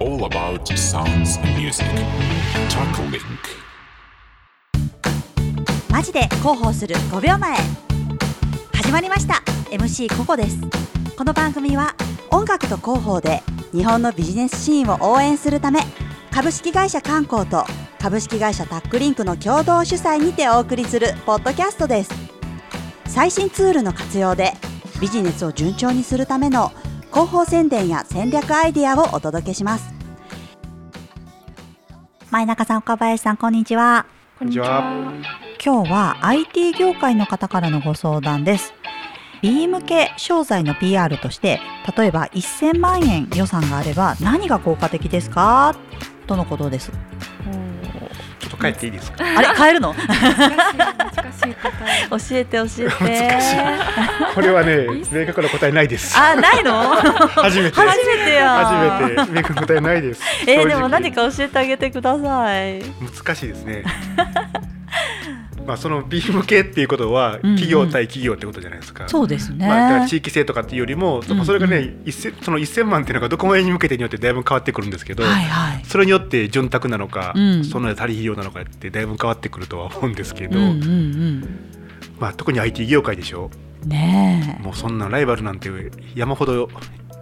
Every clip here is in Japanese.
all about sounds and music. Talk Link. マジで広報する5秒前始まりました MC ココですこの番組は音楽と広報で日本のビジネスシーンを応援するため株式会社観光と株式会社タックリンクの共同主催にてお送りするポッドキャストです最新ツールの活用でビジネスを順調にするための広報宣伝や戦略アイデアをお届けします前中さん岡林さんこんにちはこんにちは。今日は IT 業界の方からのご相談です。B 向け商材の PR として例えば1000万円予算があれば何が効果的ですか？とのことです。と帰っていいですか？あれ変えるの？難しい難しい答教えて教えて。難しいこれはね、明確な答えないです。あないの？初めて。初めてや。初めて明確な答えないです。えでも何か教えてあげてください。難しいですね。まあその B 向けっていうことはうんうん企業対企業ってことじゃないですか。そうですね。まあ、だから地域性とかっていうよりも、うんそれがね、一千その1000万っていうのがどこまでに向けてによってだいぶ変わってくるんですけど、はいはい。それによって潤沢なのか、うんその足り費用なのかってだいぶ変わってくるとは思うんですけど、うんうんまあ、特に IT 業界でしょうん。ねえ。もうそんなライバルなんて山ほど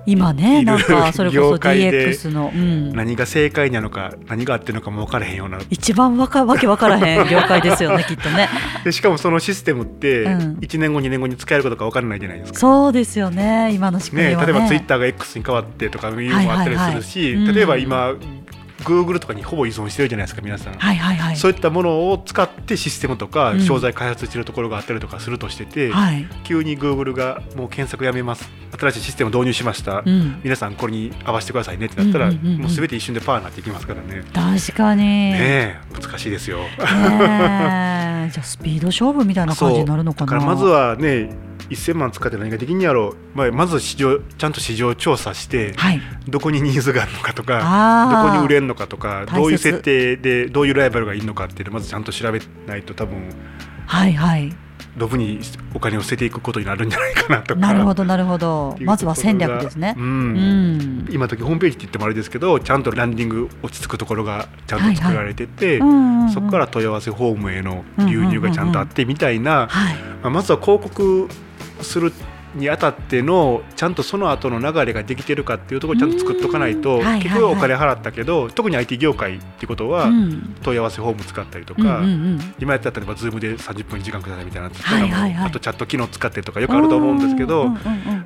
今ねなんか それこそ DX の、うん、何が正解なのか何があってるのかも分からへんような一番わかわけわからへん業界ですよねきっとね。でしかもそのシステムってうん1年後2年後に使えることか分からないじゃないですか。そうですよね今の仕組みね、はね。例えばツイッターが X に変わってとかいうのもあったりするし、はいはいはいうん例えば今 Google とかにほぼ依存してるじゃないですか皆さん、はいはいはい。そういったものを使ってシステムとかうん商材開発してるところがあったりとかするとしてて、はい。急に Google がもう検索やめます新しいシステムを導入しました、うん。皆さんこれに合わせてくださいねってなったら、うんうんうんうんもう全て一瞬でパーになっていきますからね。確かに。ね難しいですよ。えじゃあスピード勝負みたいな感じになるのかな。だからまずはね1000万使って何ができんやろう、まあ、まず市場ちゃんと市場調査して、はい。どこにニーズがあるのかとかどこに売れるのかとかどういう設定でどういうライバルがいるのかっていうのをまずちゃんと調べないと多分はいはい。ドブにお金を捨てていくことになるんじゃないかなとか。なるほどなるほどまずは戦略ですねう。んうん。今時ホームページって言ってもあれですけどちゃんとランディング落ち着くところがちゃんと作られてて、そこから問い合わせフォームへの流入がちゃんとあってみたいな、まずは広告するにあたってのちゃんとその後の流れができてるかっていうところをちゃんと作っとかないと結局お金払ったけど特に IT 業界ってことはうん。問い合わせフォーム使ったりとうんか、うんうん。今やったら例えば Zoom で30分時間くださいみたいなのとかもはいはいはい。あとチャット機能使ってとかよくあると思うんですけど、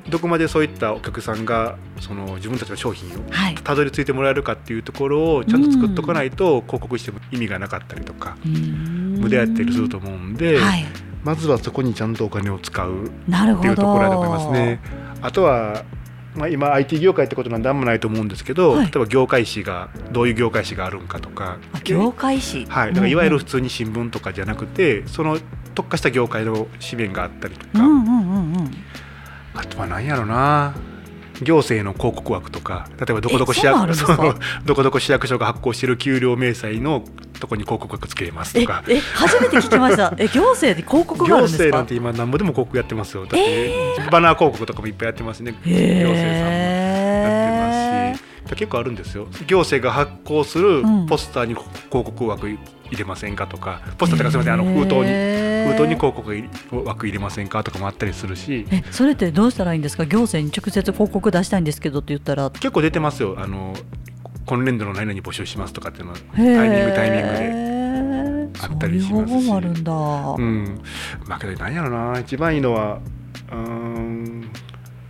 どこまでそういったお客さんがその自分たちの商品をはい。たどり着いてもらえるかっていうところをちゃんと作っとかないと広告しても意味がなかったりとか無無駄やったりすると思うんで、はい。まずはそこにちゃんとお金を使う。っていうところだと思いますね。あとは、まあ、今 IT 業界ってことなんであんまないと思うんですけど、はい例えば業界誌がどういう業界誌があるんかとかあ業界誌？はい、だからいわゆるうん普通に新聞とかじゃなくてその特化した業界の紙面があったりとか、うんうんうんうん。あとは何やろな行政の広告枠とか例えばどこどこ市役んですかそうどこどこ市役所が発行している給料明細のとこに広告枠つけれますえとか。え初めて聞きました。え行政で広告があ行るんですか？政なんて今何ぼでも広告やってますよだって、バナー広告とかもいっぱいやってますね行政さんもやへってますし結構あるんですよ行政が発行するうんポスターに広告枠入れませんかとか、ポスターとかすみませんあの封筒に封筒に広告枠入れませんかとかもあったりするし。えそれってどうしたらいいんですか？行政に直接広告出したいんですけどって言ったら。結構出てますよ。あの今年度の何々募集しますとかっていうのはタイミングタイミングでであったりしますし。そういう方法もあるんだ、うん。まあけど何やろな。一番いいのはうーん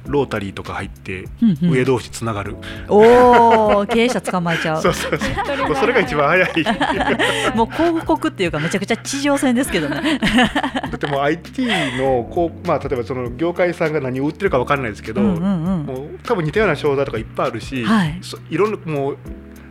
ロータリーとか入ってうんうん。上同士つながる、おお経営者捕まえちゃう。そうそうそう。もうそれが一番早い。だ もう広告っていうかめちゃくちゃ地上戦ですけどね。ってもう IT のこう、まあ、例えばその業界さんが何を売ってるか分からないですけど、うんうんうん。もう多分似たような商材とかいっぱいあるし、はい。そいろんなもう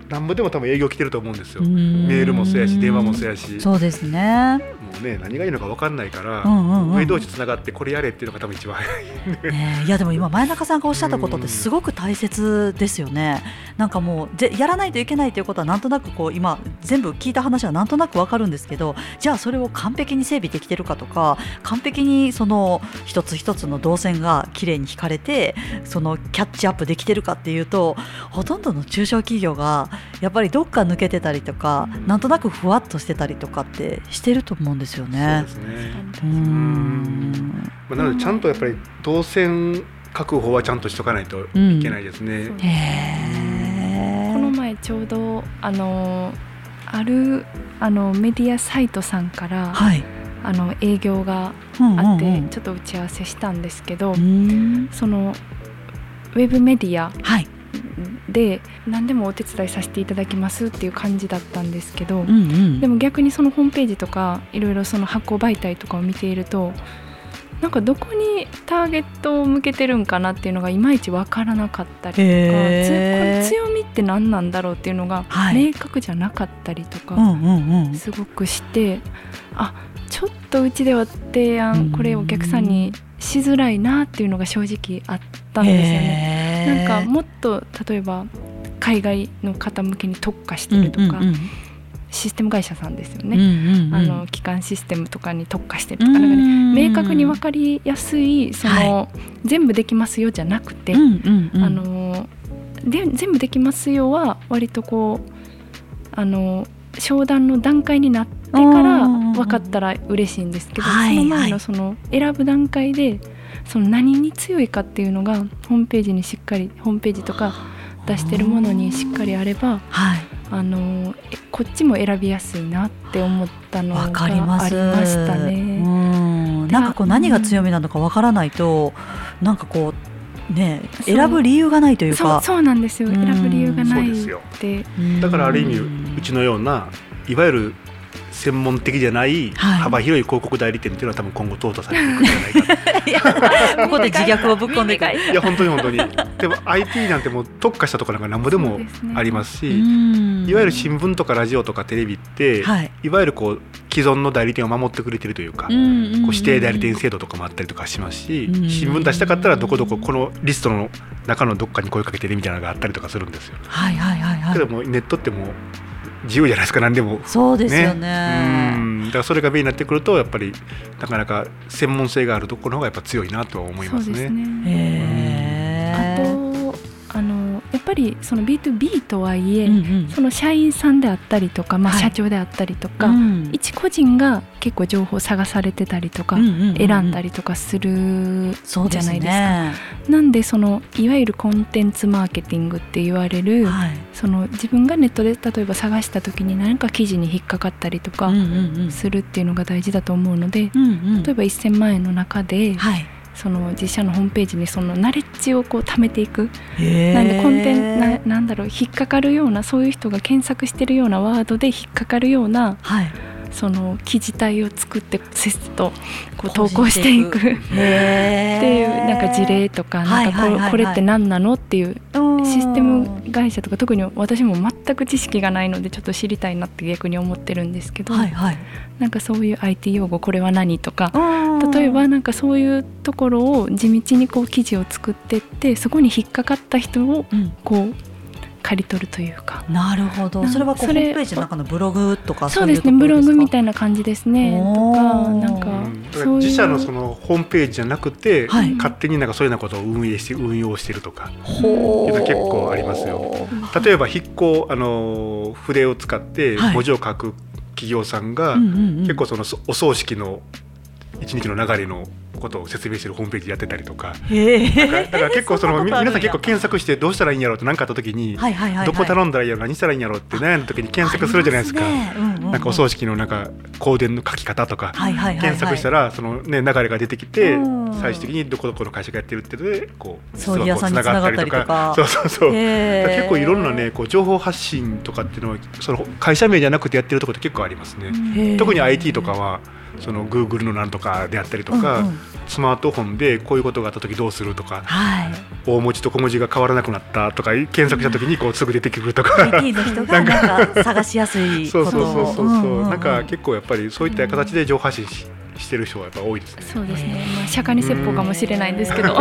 なんぼでも多分営業来てると思うんですよ。メメールもそうやし電話もそうやしそうですねもうね何がいいのか分かんないから、うんうんうん上同士つながってこれやれっていうのが多分一番早い。ねえいやでも今前中さんがおっしゃったことってすごく大切ですよね。なんかもうぜやらないといけないということはなんとなくこう今全部聞いた話はなんとなくわかるんですけどじゃあそれを完璧に整備できてるかとか完璧にその一つ一つの動線がきれいに引かれてそのキャッチアップできてるかっていうとほとんどの中小企業がやっぱりどっか抜けてたりとかなんとなくふわっとしてたりとかってしてると思うんですよね。そうですね。うん。まあ、なのでちゃんとやっぱり動線確保はちゃんとしとかないといけないですね。この前ちょうどあのあるあのメディアサイトさんから、はい。あの営業がうんあって、うん。うんちょっと打ち合わせしたんですけど、うん。そのウェブメディアはいで何でもお手伝いさせていただきますっていう感じだったんですけど、うんうん。でも逆にそのホームページとかいろいろその発行媒体とかを見ているとなんかどこにターゲットを向けてるんかなっていうのがいまいち分からなかったりとか強みって何なんだろうっていうのがはい。明確じゃなかったりとかうんうんうん。すごくしてあちょっとうちでは提案これお客さんにしづらいなっていうのが正直あったんですよね。なんかもっと例えば海外の方向けに特化してるとか、うんうんシステム会社さんですようんね、うんうん。あの基幹システムとかに特化してるとかなんか、ね、明確に分かりやすいその、全部できますよじゃなくて、うんうんうん。あので全部できますよは割とこうあの商談の段階になってからうん分かったら嬉しいんですけど、はいその前はいのその選ぶ段階でその何に強いかっていうのがホームページにしっかりホームページとか出してるものにしっかりあればはい。あのえこっちも選びやすいなって思ったのがわあかりましたうね。んなんかこう何が強みなのかわからないとなんかこうね選ぶ理由がないというか。そうそうなんですよ。うん。選ぶ理由がないそうですよ。ってうんだからある意味うちのようないわゆる専門的じゃないはい。幅広い広告代理店っていうのは多分今後淘汰されていくんじゃないか ここで自虐をぶっ込んでくる。いや本当に本当に。でも IT なんてもう特化したところなんか何ぼでもありますしうん。いわゆる新聞とかラジオとかテレビって、はい。い、わゆるこう既存の代理店を守ってくれてるというか、こう指定代理店制度とかもあったりとかしますし、うん。新聞出したかったらどこどここのリストの中のどっかに声かけてねみたいなのがあったりとかするんですよ。はいはいはいはい。けどもうネットってもう自由じゃないですか何でも。そうですようね。ん。だからそれがメインになってくるとやっぱりなかなか専門性があるところの方がやっぱ強いなとは思いますね。そうですねりその B2B とはいえ、うんうん。その社員さんであったりとか、まあ、はい。社長であったりとか、うん。一個人が結構情報を探されてたりとか、うんうんうん選んだりとかするじゃないですか。ね。なんでそのいわゆるコンテンツマーケティングって言われる、はい。その自分がネットで例えば探した時に何か記事に引っかかったりとかするっていうのが大事だと思うので、うんうん。例えば1000万円の中で、はいその自社のホームページにそのナレッジをこう貯めていく。なんでコンテンななんだろう引っかかるようなそういう人が検索してるようなワードで引っかかるようなはい。その記事体を作ってせっせとこう投稿していく。ってへいうなんか事例とかなんかはいはいはいはい。ここれって何なの？っていううんシステム会社とか特に私も全く知識がないのでちょっと知りたいなって逆に思ってるんですけど、はいはい。なんかそういう IT 用語これは何とかうん例えばなんかそういうところを地道にこう記事を作っていってそこに引っかかった人をうん。こう刈り取るというか。なるほど。なそれはこうホームページの中のブログとかそうですね。ブログみたいな感じですね。とおかー。なんか自社のそのホームページじゃなくて、はい。勝手になんかそういうようなことを運営して運用してるとかほいうの結構ありますよ。例えば筆行あの筆を使ってはい。文字を書く企業さんが、うんうんうん。結構そのそお葬式の一日の流れのことを説明してるホームページやってたりとか。へえ。だからだから結構その 皆さん結構検索してどうしたらいいんやろうって何かあった時に、はいはいはいはい。どこ頼んだらいいやろ何したらいいんやろうって悩んだ時に検索するじゃないですか。なんかお葬式のなんか香典の書き方とか、検索したらそのね流れが出てきてうん。最終的にどこどこの会社がやってるっていうのでこう葬儀屋さんに繋がったりとか。そうそうそう。結構いろんなねこう情報発信とかっていうのはその会社名じゃなくてやってるところって結構ありますね。特に IT とかはその Google のなんとかであったりとか、うんうん。スマートフォンでこういうことがあった時どうするとかはい。大文字と小文字が変わらなくなったとか検索した時にこうすぐ出てくるとか。なんか探しやすいそうことを。そうそうそうそう、んんん。なんか結構やっぱりそういった形で情報発信ししてる人はやっぱ多いですね。そうですね、まあ、釈迦に説法かもしれないんですけど。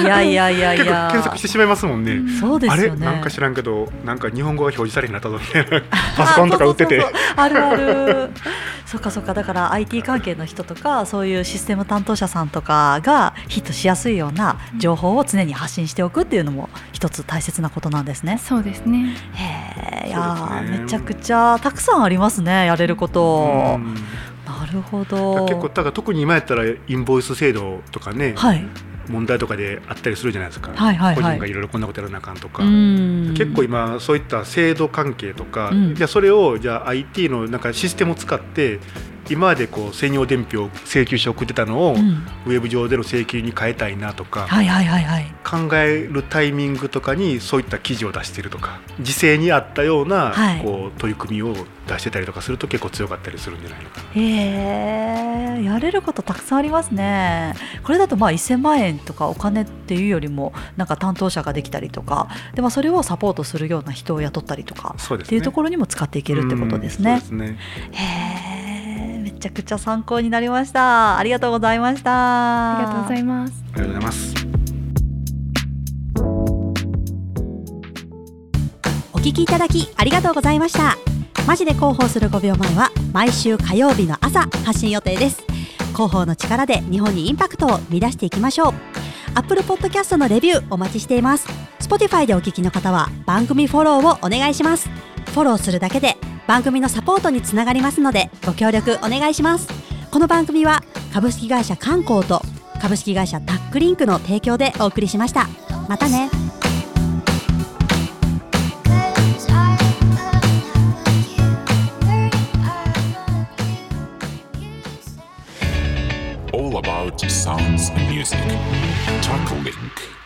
いやいやいや。い結構や検索してしまいますもんね。そうですあれ？よねなんか知らんけどなんか日本語が表示されへんなったぞみたいなパソコンとか売ってて。あるある。そっかそっか。だから IT 関係の人とかそういうシステム担当者さんとかがヒットしやすいような情報を常に発信しておくっていうのも一つ大切なことなんですね。そうですね。へえいやめちゃくちゃたくさんありますねやれること。るほど。結構だから特に今やったらインボイス制度とかね、はい。問題とかであったりするじゃないですか、はいはいはい。個人がいろいろこんなことやらなあかんとか、うん。結構今そういった制度関係とか、うん。じゃあそれをじゃあ IT のなんかシステムを使って今までこう専用伝票請求書送ってたのを、うん。ウェブ上での請求に変えたいなとか、はいはいはいはい。考えるタイミングとかにそういった記事を出してるとか時勢に合ったような、はい。こう取り組みを出してたりとかすると結構強かったりするんじゃないのかな。へえ。やれることたくさんありますね。これだとまあ1000万円とかお金っていうよりもなんか担当者ができたりとかで、まあ、それをサポートするような人を雇ったりとかね。っていうところにも使っていけるってことですね。うん。そうですね。へえ。めちゃくちゃ参考になりました。ありがとうございました。ありがとうございます。ありがとうございます。お聞きいただきありがとうございました。マジで広報する5秒前は毎週火曜日の朝発信予定です。広報の力で日本にインパクトを生み出していきましょう。Apple Podcast のレビューお待ちしています。Spotify でお聞きの方は番組フォローをお願いしますフォローするだけで番組のサポートにつながりますのでご協力お願いしますこの番組は株式会社観光と株式会社タックリンクの提供でお送りしましたまたね All about sounds and music. Talk Link.